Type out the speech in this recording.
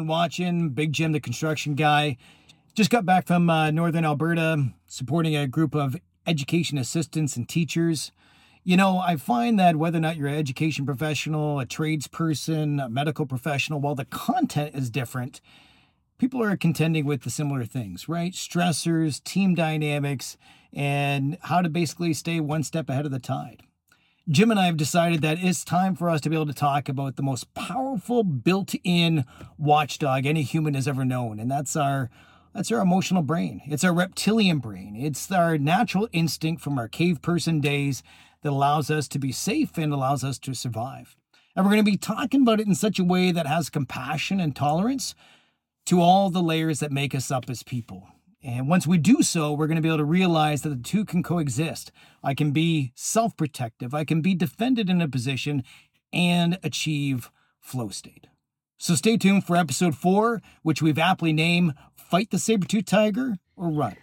watching. Big Jim, the construction guy. Just got back from uh, Northern Alberta supporting a group of education assistants and teachers. You know, I find that whether or not you're an education professional, a tradesperson, a medical professional, while the content is different, people are contending with the similar things, right? Stressors, team dynamics, and how to basically stay one step ahead of the tide. Jim and I have decided that it's time for us to be able to talk about the most powerful built-in watchdog any human has ever known, and that's our that's our emotional brain. It's our reptilian brain. It's our natural instinct from our cave person days that allows us to be safe and allows us to survive. And we're going to be talking about it in such a way that has compassion and tolerance to all the layers that make us up as people. And once we do so, we're going to be able to realize that the two can coexist. I can be self protective, I can be defended in a position and achieve flow state. So stay tuned for episode four, which we've aptly named Fight the Saber Tooth Tiger or Run.